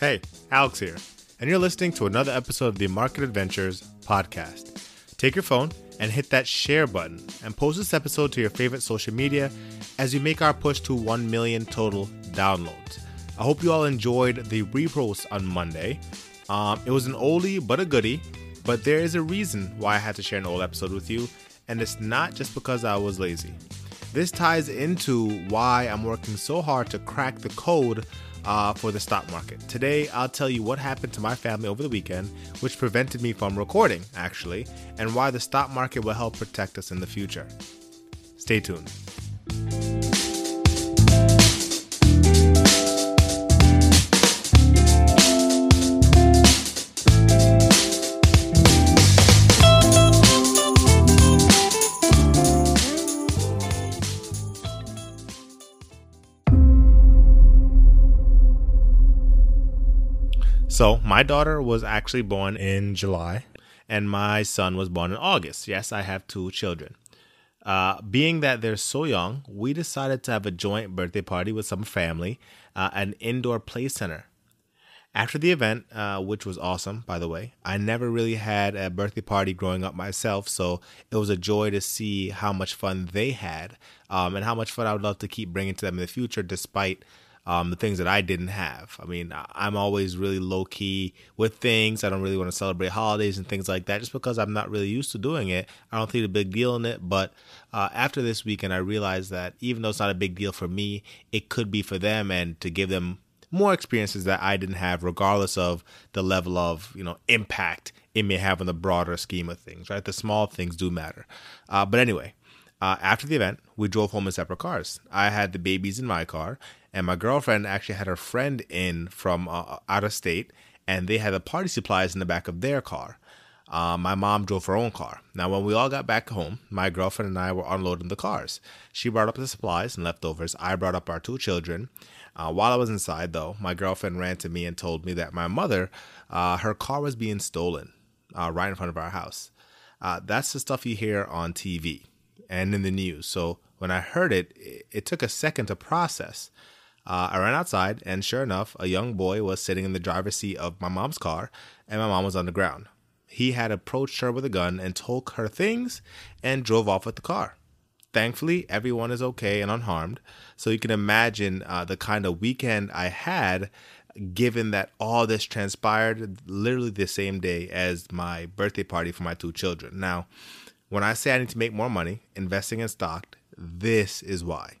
Hey, Alex here, and you're listening to another episode of the Market Adventures podcast. Take your phone and hit that share button and post this episode to your favorite social media as we make our push to 1 million total downloads. I hope you all enjoyed the repost on Monday. Um, it was an oldie but a goodie, but there is a reason why I had to share an old episode with you, and it's not just because I was lazy. This ties into why I'm working so hard to crack the code uh, for the stock market. Today, I'll tell you what happened to my family over the weekend, which prevented me from recording, actually, and why the stock market will help protect us in the future. Stay tuned. So, my daughter was actually born in July, and my son was born in August. Yes, I have two children. Uh, being that they're so young, we decided to have a joint birthday party with some family uh, an indoor play center. After the event, uh, which was awesome, by the way, I never really had a birthday party growing up myself, so it was a joy to see how much fun they had um, and how much fun I would love to keep bringing to them in the future, despite um, the things that I didn't have. I mean, I'm always really low key with things. I don't really want to celebrate holidays and things like that just because I'm not really used to doing it. I don't see the big deal in it. But uh, after this weekend, I realized that even though it's not a big deal for me, it could be for them and to give them more experiences that I didn't have, regardless of the level of you know impact it may have on the broader scheme of things. Right, the small things do matter. Uh, but anyway, uh, after the event, we drove home in separate cars. I had the babies in my car, and my girlfriend actually had her friend in from uh, out of state, and they had the party supplies in the back of their car. Uh, my mom drove her own car. Now, when we all got back home, my girlfriend and I were unloading the cars. She brought up the supplies and leftovers. I brought up our two children. Uh, while I was inside, though, my girlfriend ran to me and told me that my mother, uh, her car was being stolen uh, right in front of our house. Uh, that's the stuff you hear on TV and in the news. So when I heard it, it, took a second to process. Uh, I ran outside, and sure enough, a young boy was sitting in the driver's seat of my mom's car, and my mom was on the ground. He had approached her with a gun and took her things and drove off with the car. Thankfully, everyone is okay and unharmed. So you can imagine uh, the kind of weekend I had, given that all this transpired literally the same day as my birthday party for my two children. Now, when I say I need to make more money investing in stock, this is why,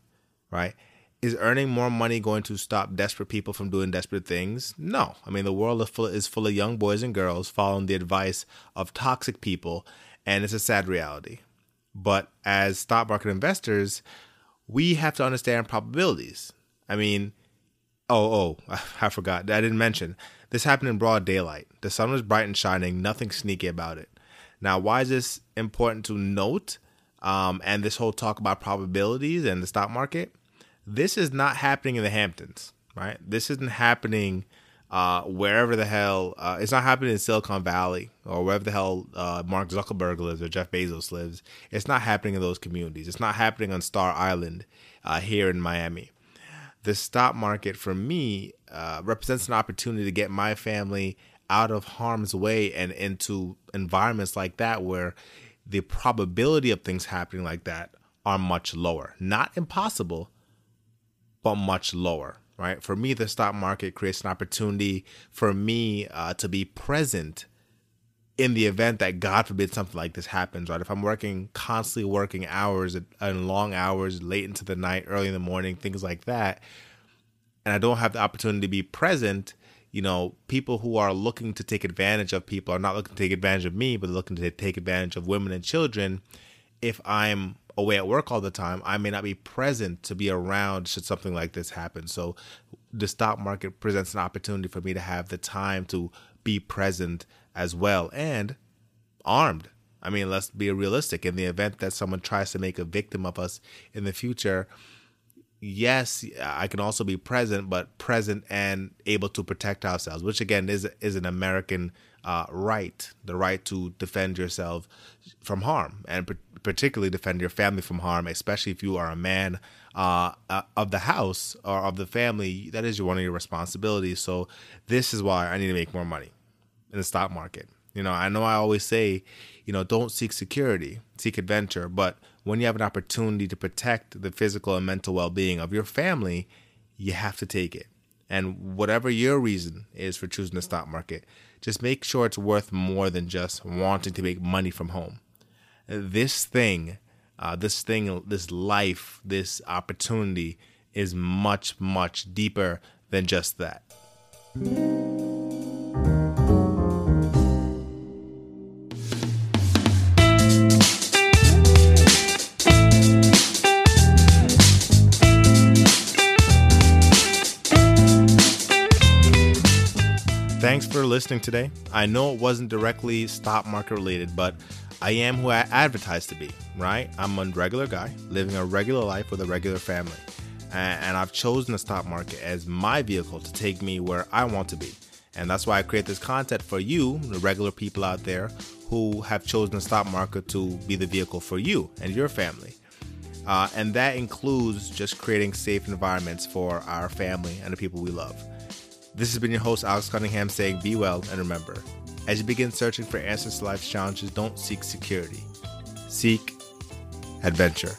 right? Is earning more money going to stop desperate people from doing desperate things? No. I mean, the world is full, is full of young boys and girls following the advice of toxic people, and it's a sad reality. But as stock market investors, we have to understand probabilities. I mean, oh, oh, I forgot. I didn't mention. This happened in broad daylight. The sun was bright and shining, nothing sneaky about it. Now, why is this important to note? Um, and this whole talk about probabilities and the stock market, this is not happening in the Hamptons, right? This isn't happening uh, wherever the hell. Uh, it's not happening in Silicon Valley or wherever the hell uh, Mark Zuckerberg lives or Jeff Bezos lives. It's not happening in those communities. It's not happening on Star Island uh, here in Miami. The stock market for me uh, represents an opportunity to get my family out of harm's way and into environments like that where the probability of things happening like that are much lower. Not impossible, but much lower, right? For me, the stock market creates an opportunity for me uh, to be present in the event that God forbid something like this happens, right? If I'm working constantly working hours and long hours, late into the night, early in the morning, things like that, and I don't have the opportunity to be present, you know, people who are looking to take advantage of people are not looking to take advantage of me, but looking to take advantage of women and children. If I'm away at work all the time, I may not be present to be around should something like this happen. So the stock market presents an opportunity for me to have the time to be present as well and armed. I mean, let's be realistic. In the event that someone tries to make a victim of us in the future, yes, I can also be present, but present and able to protect ourselves, which again is is an American uh, right, the right to defend yourself from harm, and particularly defend your family from harm, especially if you are a man uh, uh, of the house or of the family. That is one of your responsibilities. So this is why I need to make more money in the stock market. You know, I know I always say, you know, don't seek security, seek adventure, but when you have an opportunity to protect the physical and mental well-being of your family, you have to take it. And whatever your reason is for choosing the stock market, just make sure it's worth more than just wanting to make money from home. This thing, uh, this thing, this life, this opportunity is much, much deeper than just that. Thanks for listening today. I know it wasn't directly stock market related, but I am who I advertise to be, right? I'm a regular guy living a regular life with a regular family. And I've chosen the stock market as my vehicle to take me where I want to be. And that's why I create this content for you, the regular people out there who have chosen the stock market to be the vehicle for you and your family. Uh, and that includes just creating safe environments for our family and the people we love. This has been your host, Alex Cunningham, saying be well and remember, as you begin searching for answers to life's challenges, don't seek security, seek adventure.